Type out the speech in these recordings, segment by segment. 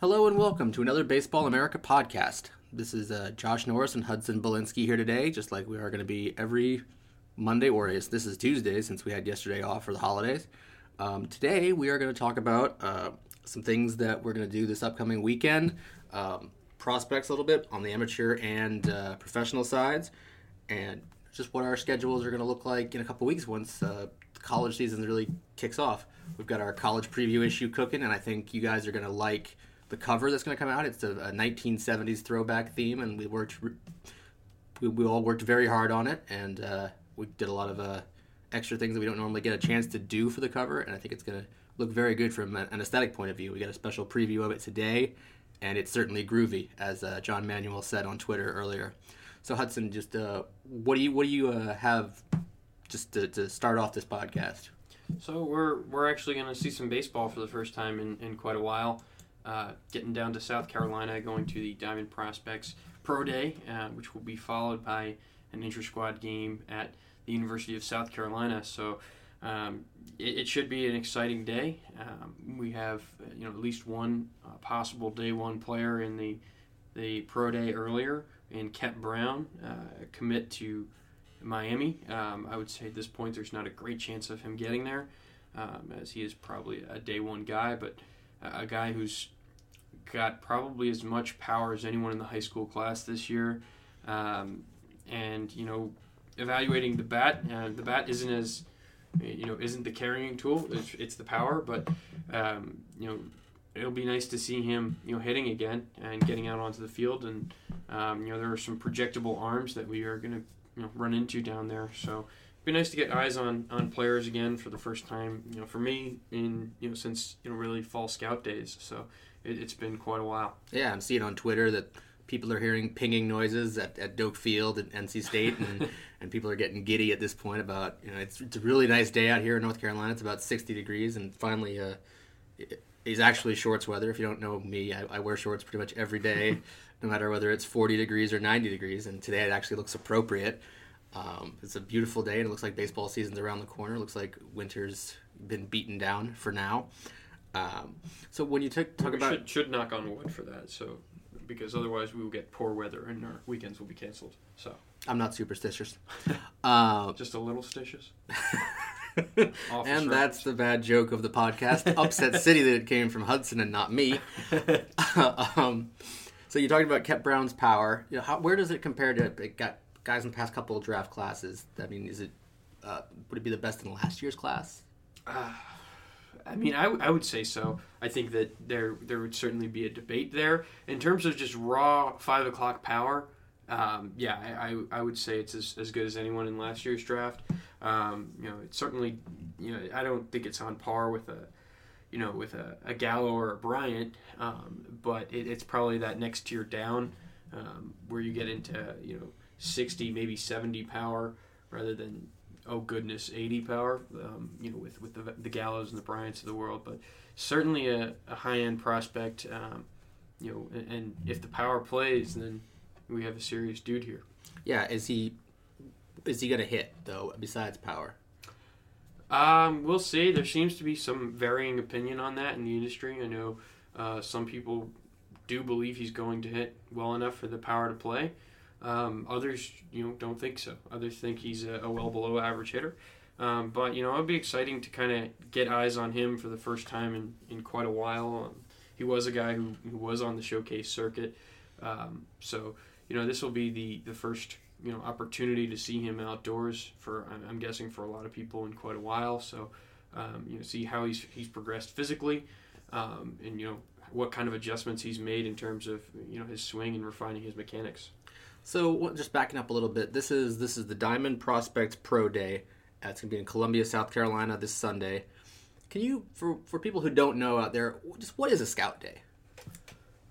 Hello and welcome to another Baseball America podcast. This is uh, Josh Norris and Hudson Belinsky here today, just like we are going to be every Monday, or is this is Tuesday since we had yesterday off for the holidays. Um, today we are going to talk about uh, some things that we're going to do this upcoming weekend, um, prospects a little bit on the amateur and uh, professional sides, and just what our schedules are going to look like in a couple weeks once uh, college season really kicks off. We've got our college preview issue cooking, and I think you guys are going to like the cover that's going to come out. It's a, a 1970s throwback theme, and we worked we, we all worked very hard on it, and uh, we did a lot of uh, extra things that we don't normally get a chance to do for the cover, and I think it's going to look very good from an aesthetic point of view. We got a special preview of it today, and it's certainly groovy, as uh, John Manuel said on Twitter earlier. So Hudson, just uh, what do you what do you uh, have just to, to start off this podcast? So we're we're actually going to see some baseball for the first time in, in quite a while. Uh, getting down to South Carolina, going to the Diamond Prospects Pro Day, uh, which will be followed by an inter squad game at the University of South Carolina. So um, it, it, should be an exciting day. Um, we have you know at least one uh, possible day one player in the the pro day earlier, and Kep Brown uh, commit to Miami. Um, I would say at this point there's not a great chance of him getting there, um, as he is probably a day one guy, but a guy who's got probably as much power as anyone in the high school class this year. Um, and you know, evaluating the bat, uh, the bat isn't as you know isn't the carrying tool. It's, it's the power, but um, you know it'll be nice to see him you know hitting again and getting out onto the field. And um, you know there are some projectable arms that we are going to you know, run into down there. So be nice to get eyes on on players again for the first time. You know, for me in you know since you know really fall scout days. So it, has been quite a while. Yeah, I'm seeing on Twitter that people are hearing pinging noises at, at Doak Field at NC State, and, and people are getting giddy at this point about you know it's, it's a really nice day out here in North Carolina. It's about 60 degrees, and finally, uh, it's actually shorts weather. If you don't know me, I, I wear shorts pretty much every day, no matter whether it's 40 degrees or 90 degrees. And today it actually looks appropriate. Um, it's a beautiful day, and it looks like baseball season's around the corner. It looks like winter's been beaten down for now. Um, so when you t- talk we about should, should knock on wood for that. So because otherwise we will get poor weather and our weekends will be canceled. So I'm not superstitious. uh, Just a little stitious. and that's the bad joke of the podcast. Upset City that it came from Hudson and not me. um, so you talked about Kep Brown's power. You know, how, where does it compare to it got guys in the past couple of draft classes? I mean, is it uh, would it be the best in last year's class? Uh, I mean, I, I would say so. I think that there there would certainly be a debate there in terms of just raw five o'clock power. Um, yeah, I, I, I, would say it's as, as good as anyone in last year's draft. Um, you know, it's certainly you know I don't think it's on par with a you know with a, a Gallo or a Bryant, um, but it, it's probably that next tier down um, where you get into you know sixty maybe seventy power rather than oh goodness, 80 power, um, you know, with, with the, the Gallos and the Bryants of the world. But certainly a, a high end prospect, um, you know, and, and, if the power plays, then we have a serious dude here. Yeah, is he is he gonna hit though? Besides power, um, we'll see. There seems to be some varying opinion on that in the industry. I know uh, some people do believe he's going to hit well enough for the power to play. Um, others, you know, don't think so. Others think he's a, a well below average hitter. Um, but you know, it'd be exciting to kind of get eyes on him for the first time in, in quite a while. Um, he was a guy who, who was on the showcase circuit, um, so you know this will be the the first you know opportunity to see him outdoors for I'm, guessing for a lot of people in quite a while. So um, you know, see how he's he's progressed physically, um, and you know what kind of adjustments he's made in terms of you know his swing and refining his mechanics. So just backing up a little bit, this is this is the Diamond Prospects Pro Day. It's going to be in Columbia, South Carolina this Sunday. Can you, for for people who don't know out there, just what is a Scout Day?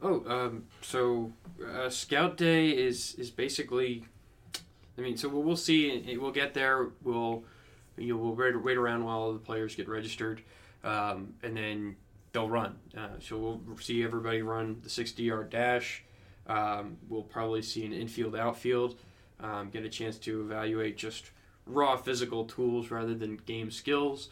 Oh, um, so uh, Scout Day is is basically. I mean, so we'll see. We'll get there. We'll you know, we'll wait, wait around while the players get registered, um, and then they'll run. Uh, so we'll see everybody run the 60 yard dash. Um, we'll probably see an infield outfield. Um, get a chance to evaluate just raw physical tools rather than game skills.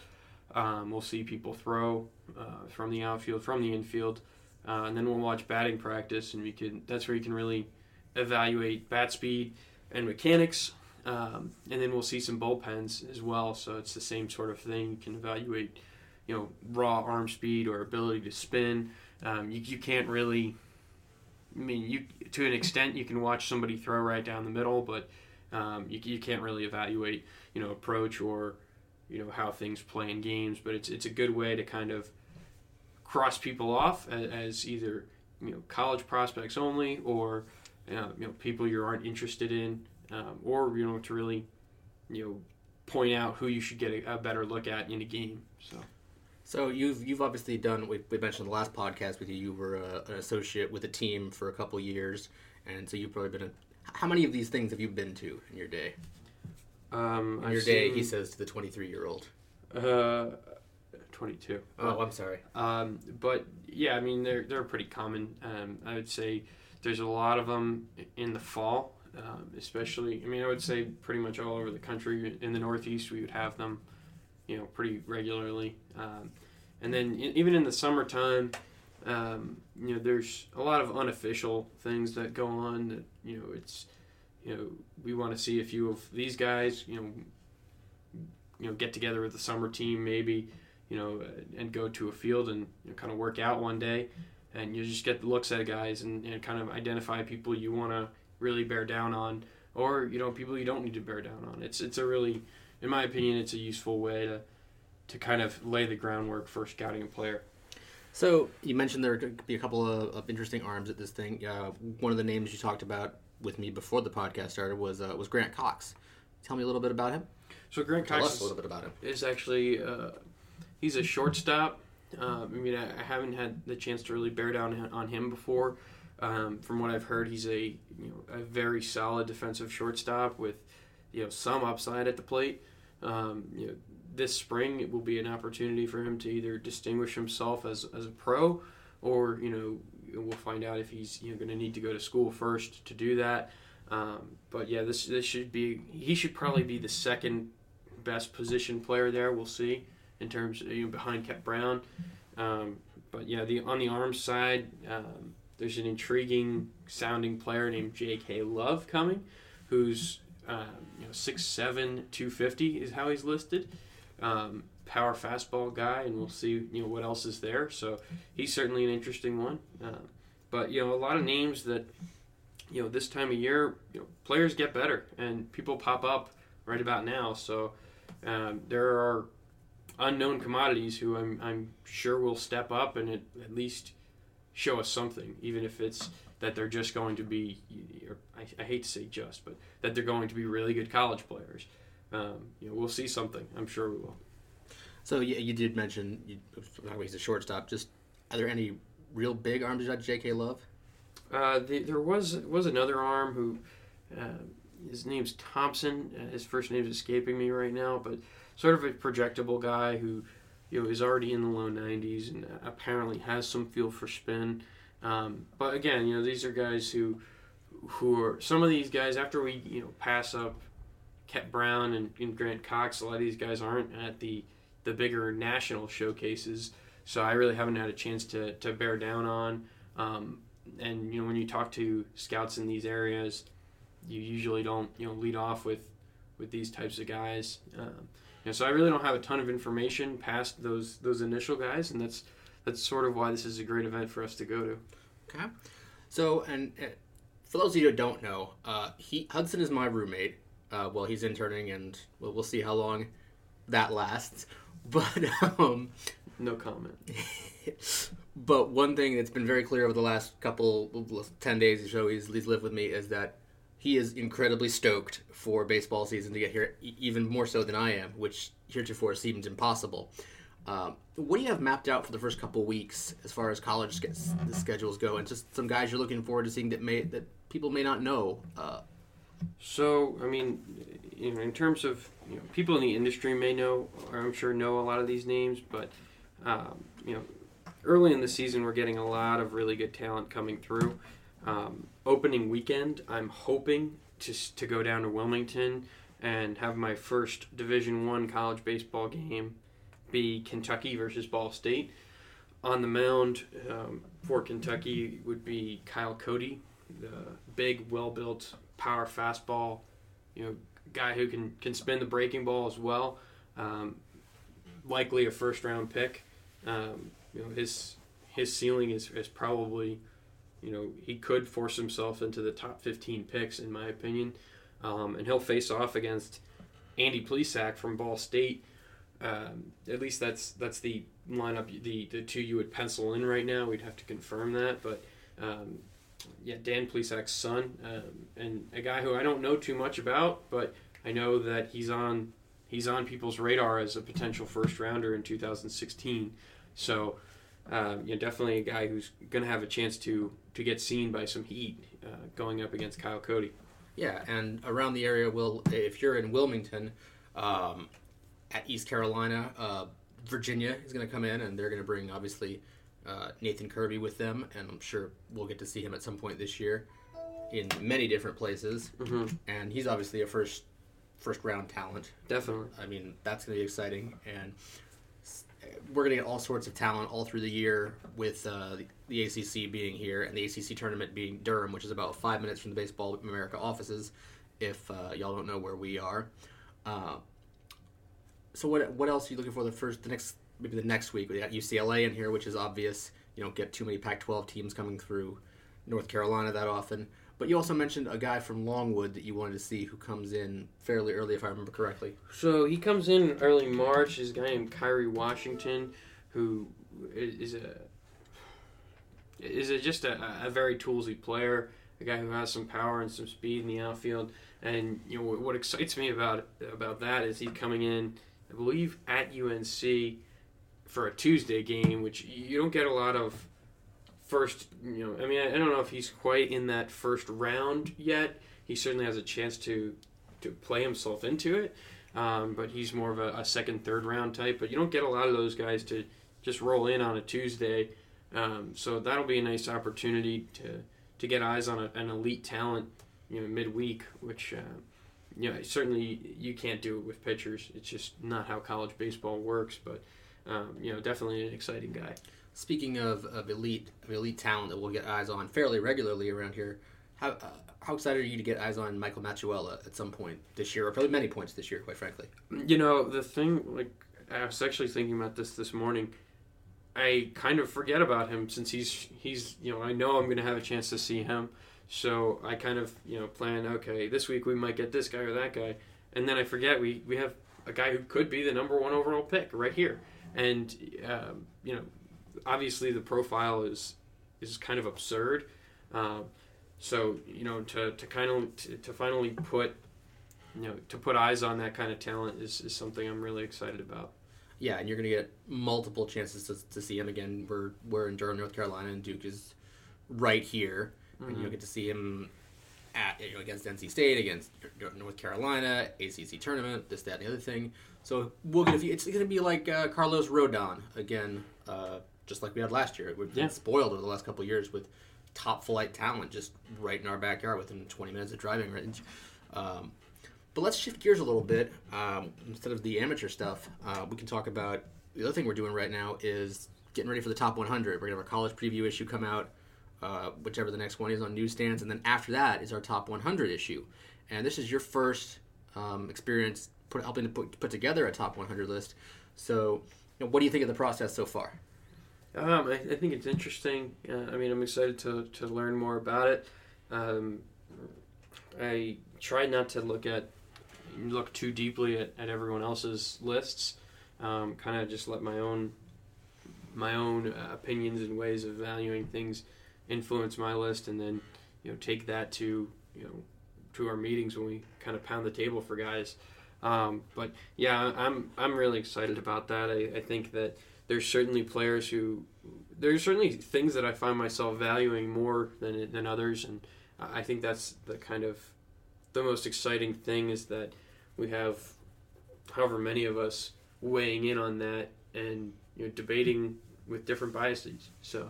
Um, we'll see people throw uh, from the outfield, from the infield, uh, and then we'll watch batting practice, and we can. That's where you can really evaluate bat speed and mechanics. Um, and then we'll see some bullpens as well. So it's the same sort of thing. You can evaluate, you know, raw arm speed or ability to spin. Um, you, you can't really. I mean, you to an extent you can watch somebody throw right down the middle, but um, you, you can't really evaluate, you know, approach or, you know, how things play in games. But it's it's a good way to kind of cross people off as, as either you know college prospects only or uh, you know people you aren't interested in um, or you know to really you know point out who you should get a, a better look at in a game. So. So you've you've obviously done. We, we mentioned in the last podcast with you. You were a, an associate with a team for a couple years, and so you've probably been. A, how many of these things have you been to in your day? Um, in your I've day, seen, he says to the twenty-three-year-old. Uh, twenty-two. Oh, I'm sorry. Um, but yeah, I mean they're they're pretty common. Um, I would say there's a lot of them in the fall, um, especially. I mean, I would say pretty much all over the country. In the Northeast, we would have them, you know, pretty regularly. Um, and then even in the summertime, um, you know, there's a lot of unofficial things that go on. That you know, it's you know, we want to see a few of these guys. You know, you know, get together with the summer team maybe you know, uh, and go to a field and you know, kind of work out one day, and you just get the looks at guys and, and kind of identify people you want to really bear down on, or you know, people you don't need to bear down on. It's it's a really, in my opinion, it's a useful way to to kind of lay the groundwork for scouting a player. So you mentioned there could be a couple of, of interesting arms at this thing. Uh, one of the names you talked about with me before the podcast started was uh, was Grant Cox. Tell me a little bit about him. So Grant Tell Cox us a little bit about him. is actually uh, he's a shortstop. Um, I mean, I, I haven't had the chance to really bear down on him before. Um, from what I've heard, he's a you know a very solid defensive shortstop with you know some upside at the plate. Um, you know, this spring it will be an opportunity for him to either distinguish himself as, as a pro, or you know we'll find out if he's you know going to need to go to school first to do that. Um, but yeah, this this should be he should probably be the second best position player there. We'll see in terms of, you know, behind Kep Brown. Um, but yeah, the on the arms side, um, there's an intriguing sounding player named J.K. Love coming, who's uh, you know six seven two fifty is how he's listed. Um, power fastball guy, and we'll see you know what else is there. So he's certainly an interesting one. Uh, but you know a lot of names that you know this time of year, you know players get better and people pop up right about now. So um, there are unknown commodities who I'm, I'm sure will step up and at, at least show us something, even if it's that they're just going to be, or I, I hate to say just, but that they're going to be really good college players. Um, you know, we'll see something. I'm sure we will. So yeah, you did mention you, he's a shortstop. Just are there any real big arms J.K. Love? Uh, the, there was was another arm who, uh, his name's Thompson. Uh, his first name is escaping me right now, but sort of a projectable guy who you know is already in the low 90s and apparently has some feel for spin. Um, but again, you know these are guys who who are some of these guys after we you know pass up Kep Brown and, and Grant Cox. A lot of these guys aren't at the the bigger national showcases, so I really haven't had a chance to to bear down on. Um, and you know when you talk to scouts in these areas, you usually don't you know lead off with with these types of guys. Um, know, so I really don't have a ton of information past those those initial guys, and that's that's sort of why this is a great event for us to go to. Okay. So, and uh, for those of you who don't know, uh, he Hudson is my roommate. Uh, well, he's interning, and we'll, we'll see how long that lasts. But um, No comment. but one thing that's been very clear over the last couple ten days or so he's, he's lived with me is that he is incredibly stoked for baseball season to get here, even more so than I am, which heretofore seemed impossible. Um, what do you have mapped out for the first couple weeks as far as college sch- schedules go, and just some guys you're looking forward to seeing that may that people may not know? Uh, So, I mean, you know, in terms of you know, people in the industry may know, or I'm sure know a lot of these names, but um, you know, early in the season we're getting a lot of really good talent coming through. Um, opening weekend, I'm hoping to to go down to Wilmington and have my first Division One college baseball game be Kentucky versus Ball State. On the mound um, for Kentucky would be Kyle Cody, the big, well-built power fastball, you know, guy who can can spin the breaking ball as well. Um, likely a first-round pick. Um, you know, his his ceiling is, is probably, you know, he could force himself into the top 15 picks in my opinion, um, and he'll face off against Andy Plesac from Ball State. Um, at least that's that's the lineup, the the two you would pencil in right now. We'd have to confirm that, but um, yeah, Dan Plesac's son, um, and a guy who I don't know too much about, but I know that he's on he's on people's radar as a potential first rounder in 2016. So, um, yeah, definitely a guy who's going to have a chance to to get seen by some heat uh, going up against Kyle Cody. Yeah, and around the area, will if you're in Wilmington, um, at East Carolina, uh, Virginia is going to come in, and they're going to bring obviously uh, Nathan Kirby with them, and I'm sure we'll get to see him at some point this year in many different places. Mm-hmm. And he's obviously a first first round talent. Definitely. I mean, that's going to be exciting, and we're going to get all sorts of talent all through the year with uh, the, the ACC being here and the ACC tournament being Durham, which is about five minutes from the Baseball America offices. If uh, y'all don't know where we are, uh, so what what else are you looking for the first the next maybe the next week? We got UCLA in here, which is obvious. You don't get too many Pac-12 teams coming through North Carolina that often. But you also mentioned a guy from Longwood that you wanted to see who comes in fairly early, if I remember correctly. So he comes in early March. This guy named Kyri Washington, who is a is just a, a very toolsy player, a guy who has some power and some speed in the outfield. And you know what excites me about about that is he coming in, I believe, at UNC for a Tuesday game, which you don't get a lot of first. You know, I mean, I, don't know if he's quite in that first round yet. He certainly has a chance to to play himself into it. Um, but he's more of a, a, second, third round type. But you don't get a lot of those guys to just roll in on a Tuesday. Um, so that'll be a nice opportunity to to get eyes on a, an elite talent, you know, midweek. Which, uh, you know, certainly you can't do it with pitchers. It's just not how college baseball works. But um, you know, definitely an exciting guy. Speaking of, of elite of elite talent that we'll get eyes on fairly regularly around here, how uh, how excited are you to get eyes on Michael Matuella at some point this year, or probably many points this year, quite frankly? You know, the thing, like, I was actually thinking about this this morning. I kind of forget about him since he's he's you know I know I'm going to have a chance to see him, so I kind of you know plan okay this week we might get this guy or that guy, and then I forget we we have a guy who could be the number one overall pick right here, and um, you know obviously the profile is is kind of absurd. Um, so you know to, to kind of to, to finally put you know to put eyes on that kind of talent is, is something I'm really excited about. Yeah, and you're going to get multiple chances to, to see him again. We're we're in Durham, North Carolina, and Duke is right here, mm-hmm. and you'll get to see him at you know, against NC State, against North Carolina, ACC tournament, this, that, and the other thing. So we'll get a few. It's going to be like uh, Carlos Rodon again, uh, just like we had last year. We've been Yeah. spoiled over the last couple of years with top flight talent just right in our backyard within 20 minutes of driving range. Um, but let's shift gears a little bit. Um, instead of the amateur stuff, uh, we can talk about the other thing we're doing right now is getting ready for the top 100. We're gonna have our college preview issue come out, uh, whichever the next one is on newsstands, and then after that is our top 100 issue. And this is your first um, experience put, helping to put, put together a top 100 list. So, you know, what do you think of the process so far? Um, I, I think it's interesting. Uh, I mean, I'm excited to, to learn more about it. Um, I try not to look at look too deeply at, at everyone else's lists. Um, kind of just let my own my own uh, opinions and ways of valuing things influence my list, and then you know take that to you know to our meetings when we kind of pound the table for guys. Um, but yeah, I'm I'm really excited about that. I, I think that there's certainly players who there's certainly things that I find myself valuing more than than others, and I think that's the kind of the most exciting thing is that we have however many of us weighing in on that and you know debating with different biases. So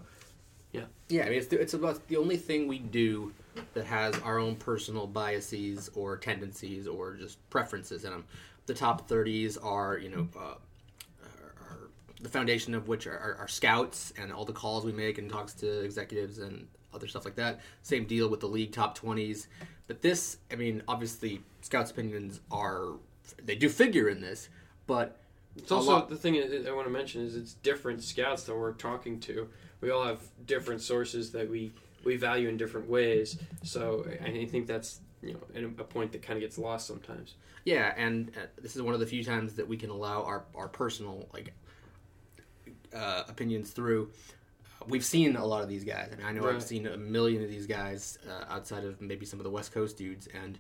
yeah, yeah. I mean, it's it's about the only thing we do that has our own personal biases or tendencies or just preferences in them. The top 30s are, you know, uh, are, the foundation of which are, are, are, scouts and all the calls we make and talks to executives and other stuff like that. Same deal with the league top 20s. But this, I mean, obviously, scouts' opinions are, they do figure in this, but. It's also lot, the thing I want to mention is it's different scouts that we're talking to. We all have different sources that we we value in different ways. So I think that's you know a point that kind of gets lost sometimes. Yeah, and uh, this is one of the few times that we can allow our our personal like uh, opinions through. We've seen a lot of these guys. I mean, I know right. I've seen a million of these guys uh, outside of maybe some of the West Coast dudes, and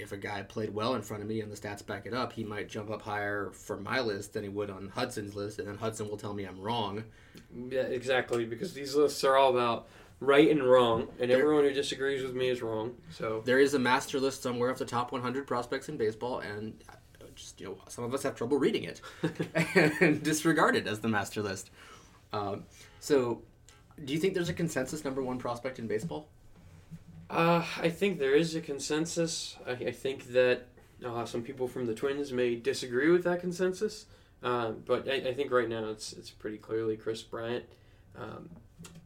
if a guy played well in front of me and the stats back it up, he might jump up higher for my list than he would on Hudson's list, and then Hudson will tell me I'm wrong. Yeah, exactly, because these lists are all about right and wrong, and there, everyone who disagrees with me is wrong. So there is a master list somewhere of the top 100 prospects in baseball, and uh, just you know, some of us have trouble reading it and disregard it as the master list. Um, so, do you think there's a consensus number one prospect in baseball? Uh, I think there is a consensus. I, I think that uh, some people from the Twins may disagree with that consensus, uh, but I, I, think right now it's it's pretty clearly Kris Bryant. Um,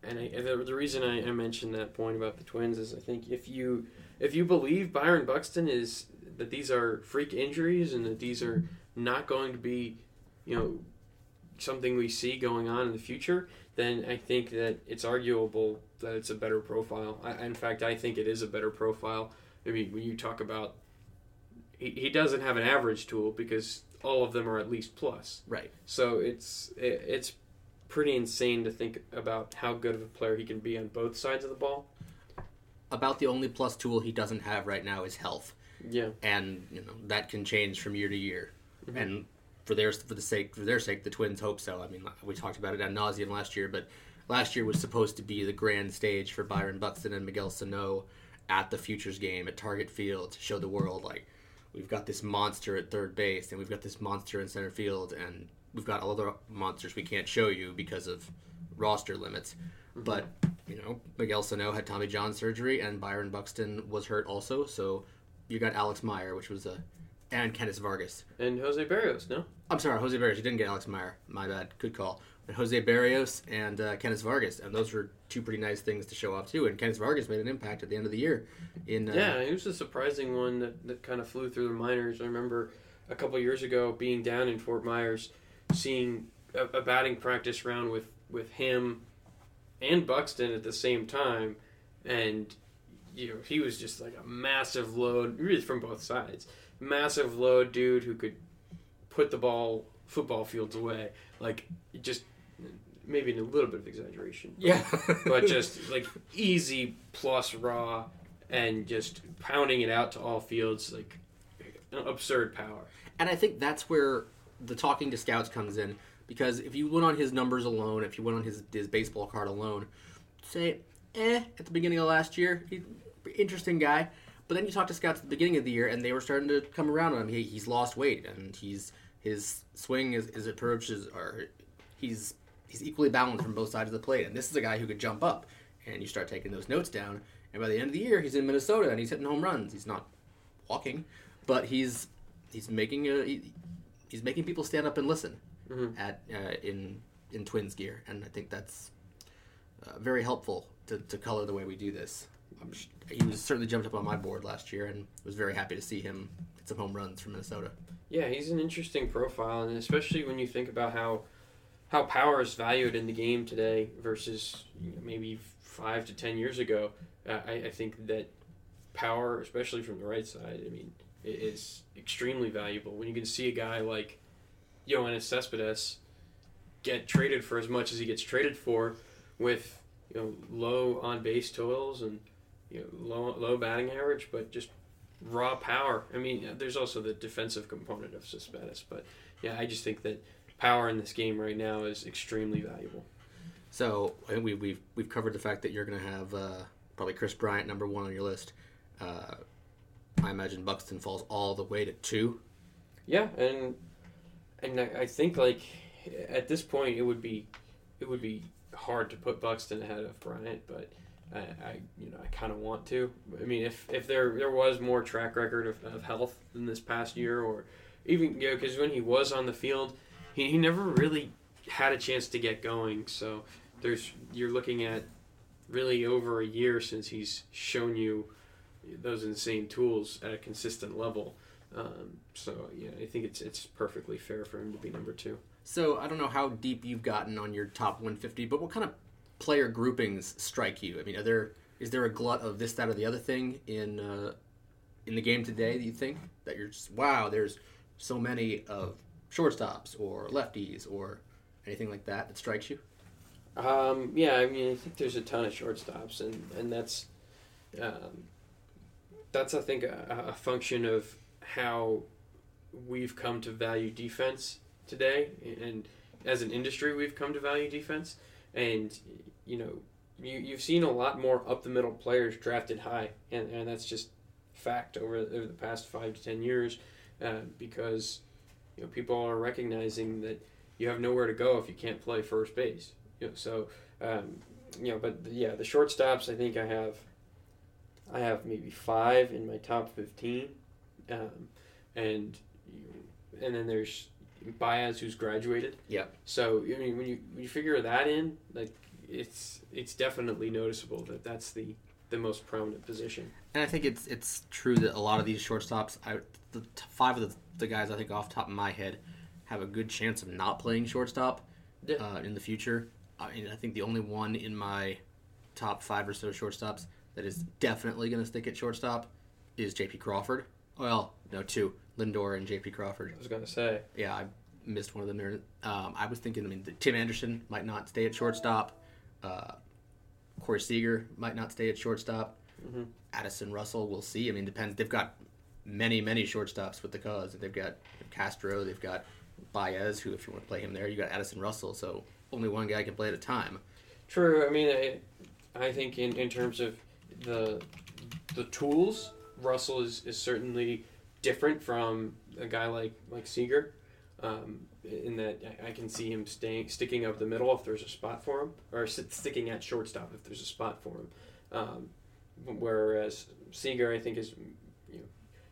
and I, the, the reason I, I mentioned that point about the Twins is I think if you if you believe Byron Buxton is that these are freak injuries and that these are not going to be, you know, something we see going on in the future, then I think that it's arguable that it's a better profile. I, in fact, I think it is a better profile. I mean, when you talk about, he, he doesn't have an average tool because all of them are at least plus. Right. So it's it, it's pretty insane to think about how good of a player he can be on both sides of the ball. About the only plus tool he doesn't have right now is health. Yeah. And you know that can change from year to year. Mm-hmm. And for their for the sake for their sake, the Twins hope so. I mean, we talked about it ad nauseum last year, but last year was supposed to be the grand stage for Byron Buxton and Miguel Sano at the Futures game at Target Field to show the world like we've got this monster at third base and we've got this monster in center field and we've got all other monsters we can't show you because of roster limits. Mm-hmm. But you know, Miguel Sano had Tommy John surgery, and Byron Buxton was hurt also. So you got Alex Meyer, which was a and Kennys Vargas and Jose Berrios, No, I'm sorry, Jose Berrios. You didn't get Alex Meyer. My bad. Good call. But Jose Berrios and uh, Kennys Vargas, and those were two pretty nice things to show off too. And Kennys Vargas made an impact at the end of the year. In uh, yeah, he was a surprising one that, that kind of flew through the minors. I remember a couple years ago being down in Fort Myers seeing a, a batting practice round with with him and Buxton at the same time, and you know he was just like a massive load, really from both sides, massive load dude who could put the ball football fields away, like just maybe in a little bit of exaggeration, but, yeah, but just like easy plus raw and just pounding it out to all fields like absurd power. And I think that's where the talking to scouts comes in because if you went on his numbers alone, if you went on his his baseball card alone, say eh at the beginning of last year, he, interesting guy. But then you talk to scouts at the beginning of the year, and they were starting to come around on him. He, he's lost weight, and he's his swing is is or he's he's equally balanced from both sides of the plate. And this is a guy who could jump up. And you start taking those notes down, and by the end of the year, he's in Minnesota and he's hitting home runs. He's not walking, but he's he's making a he, he's making people stand up and listen mm-hmm. at uh, in in Twins gear, and I think that's uh, very helpful to, to color the way we do this. He was certainly jumped up on my board last year, and was very happy to see him hit some home runs from Minnesota. Yeah, he's an interesting profile, and especially when you think about how how power is valued in the game today versus maybe five to ten years ago. I, I think that power, especially from the right side, I mean, is extremely valuable. When you can see a guy like Yoenis Cespedes get traded for as much as he gets traded for, with you know low on base totals and you know low low batting average, but just raw power. I mean, there's also the defensive component of Cespedes, but yeah, I just think that power in this game right now is extremely valuable. So I think we, we've we've covered the fact that you're going to have uh, probably Kris Bryant number one on your list. Uh, I imagine Buxton falls all the way to two. Yeah, and and I I think like at this point it would be it would be hard to put Buxton ahead of Bryant, but I, I you know I kind of want to. I mean, if if there there was more track record of, of health in this past year, or even you know, because when he was on the field, he, he never really had a chance to get going. So there's you're looking at really over a year since he's shown you those insane tools at a consistent level. Um, so yeah, I think it's it's perfectly fair for him to be number two. So I don't know how deep you've gotten on your top 150, but what kind of player groupings strike you? I mean, are there is there a glut of this, that, or the other thing in uh, in the game today that you think that you're just wow, there's so many of shortstops or lefties or anything like that that strikes you? Um, yeah, I mean, I think there's a ton of shortstops, and and that's um, that's I think a, a function of how we've come to value defense today, and as an industry, we've come to value defense, and you know, you you've seen a lot more up the middle players drafted high, and and that's just fact over over the past five to ten years, uh, because you know people are recognizing that you have nowhere to go if you can't play first base. You know, so um, you know, but yeah, the shortstops. I think I have. I have maybe five in my top fifteen, um, and and then there's Baez who's graduated. Yeah. So I mean, when you when you figure that in, like it's it's definitely noticeable that that's the the most prominent position. And I think it's it's true that a lot of these shortstops, I, the t- five of the, the guys I think off the top of my head, have a good chance of not playing shortstop Yeah. uh, in the future. I mean, I think the only one in my top five or so shortstops that is definitely going to stick at shortstop is J.P. Crawford. Well, no, two Lindor and J.P. Crawford. I was gonna say. Yeah, I missed one of them there. Um, I was thinking, I mean, Tim Anderson might not stay at shortstop. Uh, Corey Seager might not stay at shortstop. Mhm. Addison Russell, we'll see. I mean, depends. They've got many, many shortstops with the Cubs. They've got Castro. They've got Baez, who, if you want to play him there, you got Addison Russell. So only one guy can play at a time. True. I mean, I, I think in, in terms of the the tools, Russell is, is certainly different from a guy like like Seager, um, in that I, can see him staying sticking up the middle if there's a spot for him, or sticking at shortstop if there's a spot for him. Um, whereas Seager, I think is you know,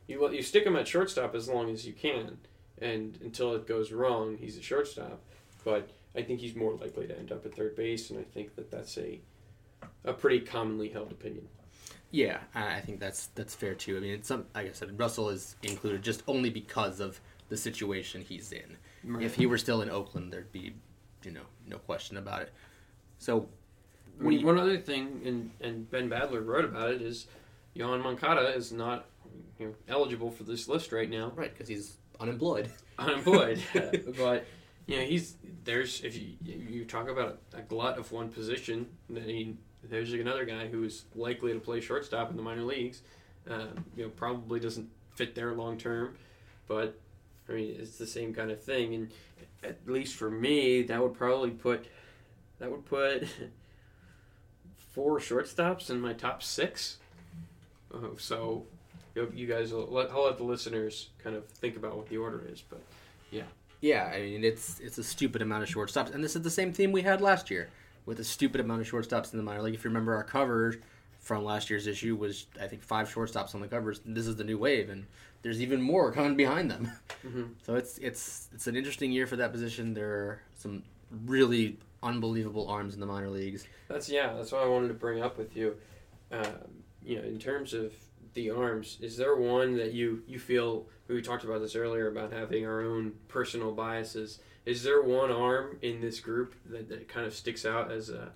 you you stick him at shortstop as long as you can, and until it goes wrong, he's a shortstop. But I think he's more likely to end up at third base, and I think that that's a a pretty commonly held opinion. Yeah, I think that's that's fair too. I mean, it's some like I said, Russell is included just only because of the situation he's in. If he were still in Oakland, there'd be, you know, no question about it. So, one other thing, and, and Ben Badler wrote about it, is Yoan Moncada is not you know, eligible for this list right now, right, because he's unemployed. unemployed. but you know, he's there's if you you talk about a glut of one position, then he, there's another guy who's likely to play shortstop in the minor leagues. Um, you know, probably doesn't fit there long term, but I mean, it's the same kind of thing. And at least for me, that would probably put that would put four shortstops in my top six. Uh, so you, you guys, will let, I'll let the listeners kind of think about what the order is, but. Yeah. Yeah, I mean, it's it's a stupid amount of shortstops, and this is the same theme we had last year with a stupid amount of shortstops in the minor league. If you remember, our cover from last year's issue was I think five shortstops on the covers. This is the new wave, and there's even more coming behind them. Mhm. So it's it's it's an interesting year for that position. There are some really unbelievable arms in the minor leagues. That's yeah. That's what I wanted to bring up with you. Um, you know, in terms of the arms, is there one that you you feel? We talked about this earlier about having our own personal biases. Is there one arm in this group that, that kind of sticks out as a,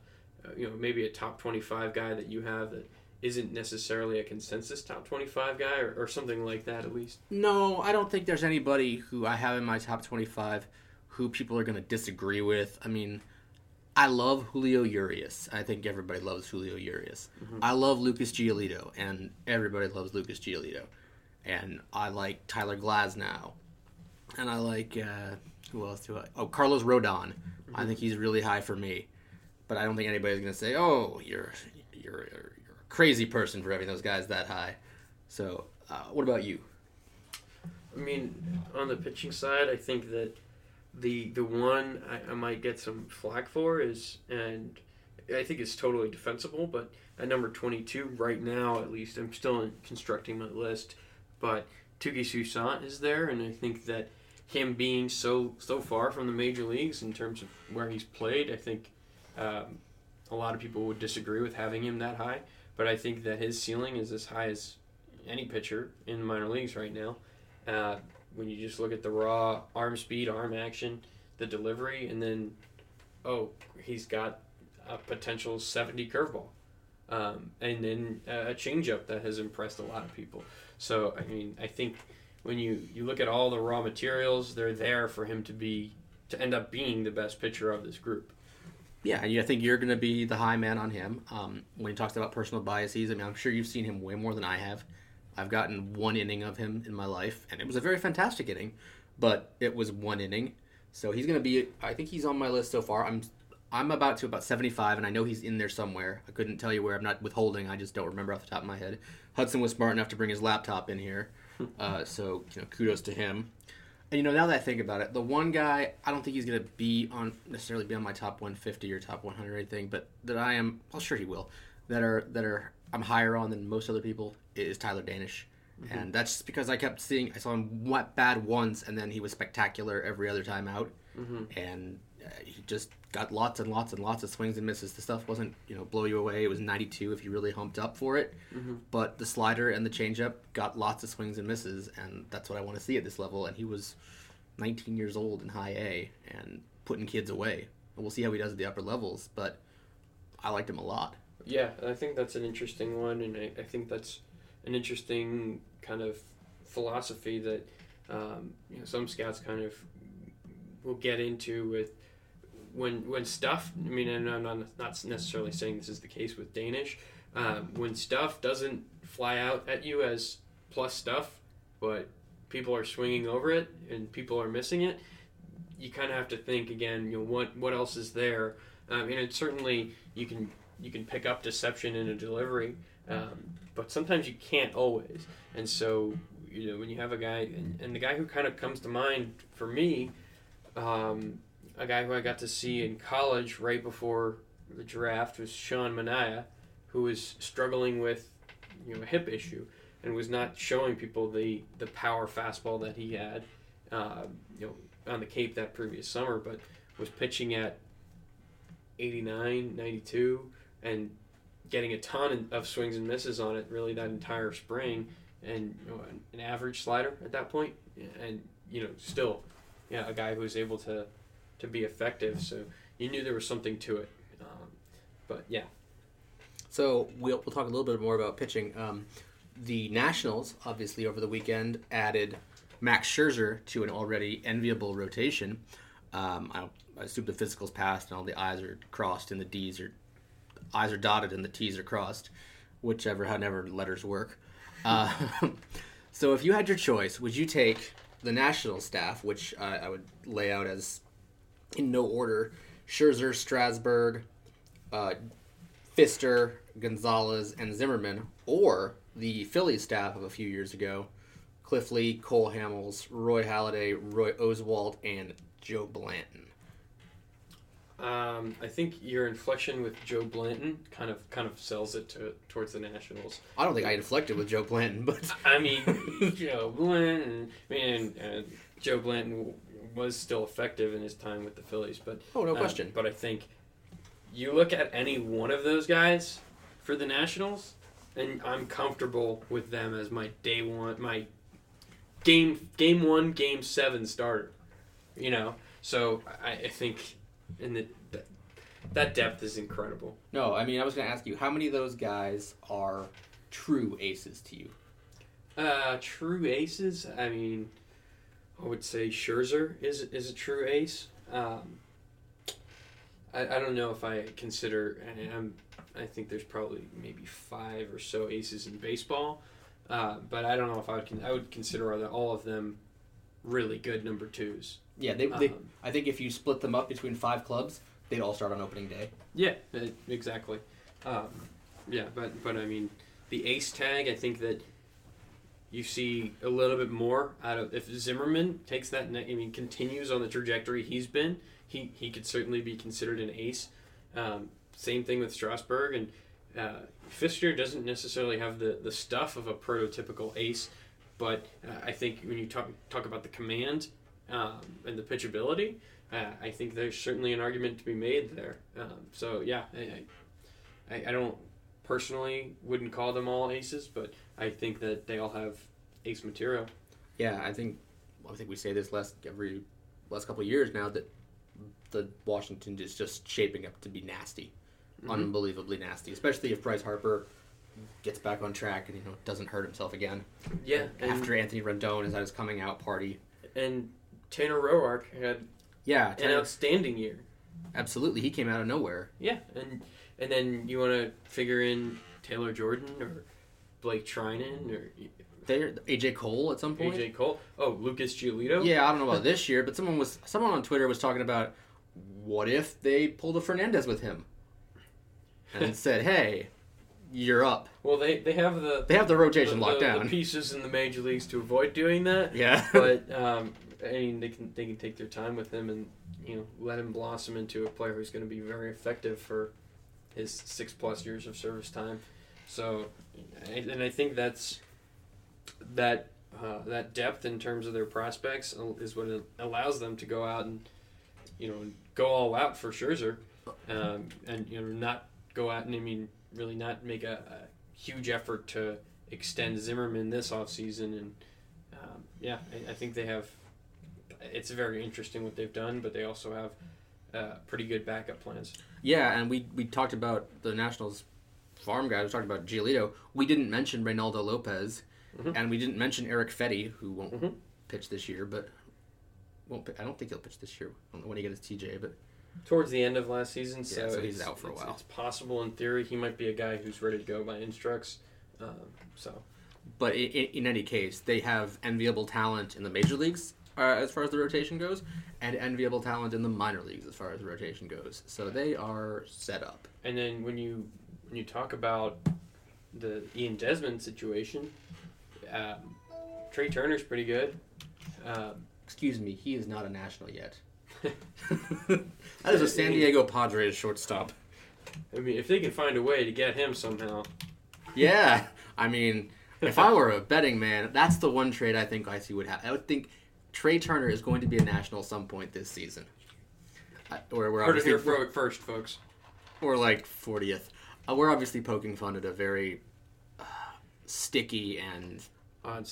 uh, you know, maybe a top twenty-five guy that you have that isn't necessarily a consensus top twenty-five guy or, or something like that at least? No, I don't think there's anybody who I have in my top 25 who people are going to disagree with. I mean, I love Julio Urias. I think everybody loves Julio Urias. I love Lucas Giolito, and everybody loves Lucas Giolito. and I like Tyler Glasnow, and I like uh, who else do I? Oh, Carlos Rodon. I think he's really high for me, but I don't think anybody's gonna say, "Oh, you're you're you're, a crazy person for having those guys that high." So, uh, what about you? I mean, on the pitching side, I think that the the one I, I might get some flack for is, and I think it's totally defensible, but at number 22 right now, at least, I'm still constructing my list, but Touki Toussaint is there, and I think that him being so so far from the major leagues in terms of where he's played, I think um, a lot of people would disagree with having him that high, but I think that his ceiling is as high as any pitcher in the minor leagues right now. Uh, when you just look at the raw arm speed, arm action, the delivery, and then, oh, he's got a potential 70 curveball. Um, and then a changeup that has impressed a lot of people. So, I mean, I think when you, you look at all the raw materials, they're there for him to be to end up being the best pitcher of this group. Yeah, and I think you're going to be the high man on him. Um, when he talks about personal biases, I mean, I'm sure you've seen him way more than I have. I've gotten one inning of him in my life, and it was a very fantastic inning, but it was one inning. So he's going to be. I think he's on my list so far. I'm I'm about to about 75, and I know he's in there somewhere. I couldn't tell you where. I'm not withholding. I just don't remember off the top of my head. Hudson was smart enough to bring his laptop in here, uh, so you know, kudos to him. And you know, now that I think about it, the one guy I don't think he's going to be on necessarily be on my top 150 or top 100 or anything, but that I am. Well, sure he will. That are that are I'm higher on than most other people is Tyler Danish. Mm-hmm. And that's just because I kept seeing, I saw him bad once, and then he was spectacular every other time out. Mm-hmm. And uh, he just got lots and lots and lots of swings and misses. The stuff wasn't, you know, blow you away. It was 92 if you really humped up for it. Mm-hmm. But the slider and the changeup got lots of swings and misses, and that's what I want to see at this level. And he was 19 years old in high A and putting kids away. And we'll see how he does at the upper levels, but I liked him a lot. Yeah, I think that's an interesting one, and I, I think that's an interesting kind of philosophy that um, you know, some scouts kind of will get into with when when stuff. I mean, and I'm not, not necessarily saying this is the case with Danish. Um, when stuff doesn't fly out at you as plus stuff, but people are swinging over it and people are missing it, you kind of have to think again. You know, what what else is there? Um, and certainly you can you can pick up deception in a delivery, um, but sometimes you can't always. And so, you know, when you have a guy, and, and the guy who kind of comes to mind for me, um, a guy who I got to see in college right before the draft was Sean Manaea, who was struggling with, you know, a hip issue and was not showing people the the power fastball that he had, uh, you know, on the Cape that previous summer, but was pitching at 89, 92, and getting a ton of swings and misses on it really that entire spring and you know, an average slider at that point. And you know still yeah a guy who was able to to be effective so you knew there was something to it. Um, but yeah. So we'll, we'll talk a little bit more about pitching. Um, the nationals obviously over the weekend added max scherzer to an already enviable rotation. Um, I, I assume the physicals passed and all the i's are crossed and the d's are I's are dotted and the T's are crossed, whichever, however letters work. Uh, so if you had your choice, would you take the national staff, which I would lay out as in no order Scherzer, Strasburg, uh, Fister, Gonzalez, and Zimmermann, or the Phillies staff of a few years ago Cliff Lee, Cole Hamels, Roy Halladay, Roy Oswalt, and Joe Blanton? Um, I think your inflection with Joe Blanton kind of kind of sells it to towards the Nationals. I don't think I inflected with Joe Blanton, but I mean, Joe Blanton. I mean, uh, Joe Blanton was still effective in his time with the Phillies, but oh no uh, question. But I think you look at any one of those guys for the Nationals, and I'm comfortable with them as my day one, my game game one, game seven starter. You know, so I, I think and the, that depth is incredible. No, I mean, I was going to ask you, how many of those guys are true aces to you? Uh, true aces. I mean, I would say Scherzer is is a true ace. Um, I, I don't know if I consider, and I'm, I think there's probably maybe five or so aces in baseball, Uh, but I don't know if I would I would consider all, of them really good number twos. Yeah, they, they, Um, I think if you split them up between five clubs, they'd all start on opening day. Yeah, exactly. Um, yeah, but but I mean, the ace tag. I think that you see a little bit more out of if Zimmermann takes that. I mean, continues on the trajectory he's been. He he could certainly be considered an ace. Um, same thing with Strasburg and uh, Fister doesn't necessarily have the the stuff of a prototypical ace, but uh, I think when you talk talk about the command um, and the pitchability, uh, I think there's certainly an argument to be made there. Um, so yeah, I, I, I don't personally wouldn't call them all aces, but I think that they all have ace material. Yeah, I think I think we say this last every last couple of years now that the Washington is just shaping up to be nasty, mm-hmm. unbelievably nasty. Especially if Bryce Harper gets back on track and you know doesn't hurt himself again. Yeah, and, After Anthony Rendon is at his coming out party. and Tanner Roark had Yeah, an outstanding year. absolutely. He came out of nowhere. Yeah, and and then you want to figure in Taylor Jordan or Blake Treinen or There, AJ Cole at some point. AJ Cole. Oh, Lucas Giolito. Yeah, I don't know about this year, but someone was someone on Twitter was talking about what if they pulled a Fernandez with him and said, "Hey, you're up." Well, they they have the They have the rotation the, locked the, down. the pieces in the major leagues to avoid doing that. yeah, but um, I mean, they can they can take their time with him and you know let him blossom into a player who's going to be very effective for his six plus years of service time. So, and I think that's that uh, that depth in terms of their prospects is what allows them to go out and you know go all out for Scherzer, um, and you know not go out and I mean really not make a, a huge effort to extend Zimmermann this offseason and um, yeah, I, I think they have. It's very interesting what they've done, but they also have uh, pretty good backup plans. yeah, and we we talked about the Nationals farm guys. We talked about Giolito. We didn't mention Reynaldo Lopez, Mhm. and we didn't mention Erick Fedde, who won't Mhm. pitch this year, but won't. I don't think he'll pitch this year. I don't know when he gets his TJ, but Towards the end of last season, so, Yeah, so he's out for a it's- while. It's possible in theory he might be a guy who's ready to go by Instructs. Um, so But in, in any case, they have enviable talent in the major leagues uh, as far as the rotation goes, and enviable talent in the minor leagues as far as the rotation goes. So they are set up. and then when you when you talk about the Ian Desmond situation, um, Trea Turner's pretty good. Um, Excuse me, he is not a national yet. that is a San Diego Padres shortstop. I mean, if they can find a way to get him somehow, Yeah, I mean, if I were a betting man, that's the one trade I think I see would have. I would think Trea Turner is going to be a national at some point this season. Or we're heard it here fir- first, folks. or like 40th. Uh, we're obviously poking fun at a very uh, sticky and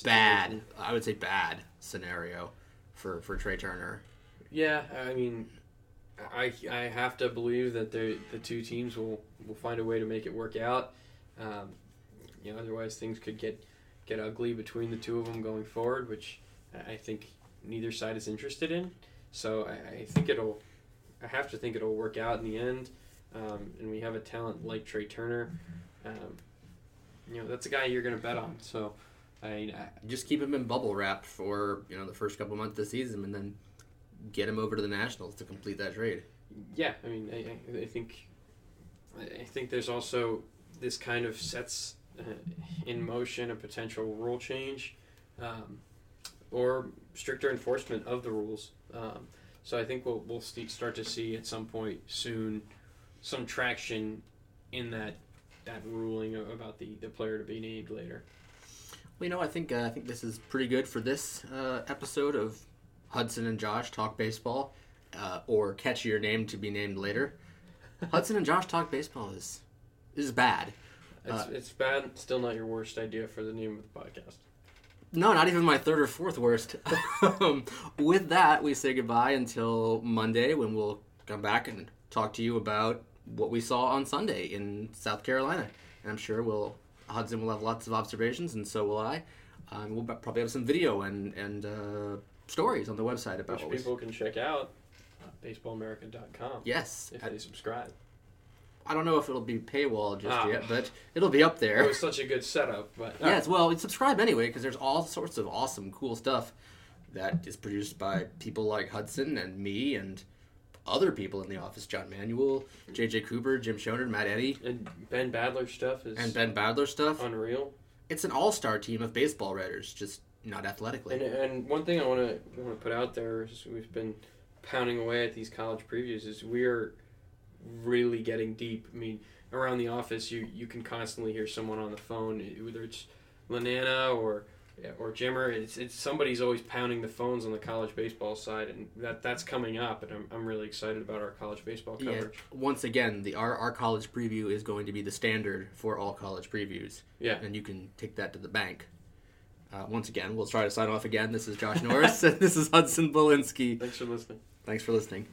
bad, I would say bad scenario for, for Trea Turner. Yeah, I mean, I I have to believe that the the two teams will will find a way to make it work out. Um, you know, otherwise things could get get ugly between the two of them going forward, which I think neither side is interested in. So I, I think it'll. I have to think it'll work out in the end. Um, and we have a talent like Trea Turner. Um, you know, that's a guy you're going to bet on. So I, I Just keep him in bubble wrap for you know the first couple months of the season, and then get him over to the Nationals to complete that trade. Yeah, I mean, I, I- think, I think there's also this kind of sets uh, in motion a potential rule change, um, or stricter enforcement of the rules. Um, so I think we'll we'll st- start to see at some point soon some traction in that that ruling about the, the player to be named later. Well, you know, I think uh, I think this is pretty good for this uh, episode of Hudson and Josh talk baseball, uh, or catch your name to be named later. Hudson and Josh talk baseball is is bad. It's, Uh, it's bad. Still not your worst idea for the name of the podcast. No, not even my third or fourth worst. um, with that, we say goodbye until Monday when we'll come back and talk to you about what we saw on Sunday in South Carolina. And I'm sure we'll Hudson will have lots of observations, and so will I. Um, we'll probably have some video and and uh, stories on the website about Which what we people can check out uh, baseballamerica.com Yes, if I- they subscribe. I don't know if it'll be paywall just Ah. yet, but it'll be up there. It was such a good setup, but Yes, well, subscribe anyway because there's all sorts of awesome, cool stuff that is produced by people like Hudson and me and other people in the office: John Manuel, J.J. Cooper, Jim Shonerd, Matt Eddy, and Ben Badler stuff is and Ben Badler stuff. unreal. It's an all-star team of baseball writers, just not athletically. And, and one thing I want to want to put out there is we've been pounding away at these college previews is we're really getting deep. I mean, around the office, you you can constantly hear someone on the phone, whether it's Lananna or or Jimmer. It's it's somebody's always pounding the phones on the college baseball side, and that that's coming up. And I'm I'm really excited about our college baseball Yeah, coverage. once again, the our, our college preview is going to be the standard for all college previews. Yeah. and you can take that to the bank. Uh, once again, we'll try to sign off again. This is Josh Norris, and this is Hudson Belinsky. Thanks for listening. Thanks for listening.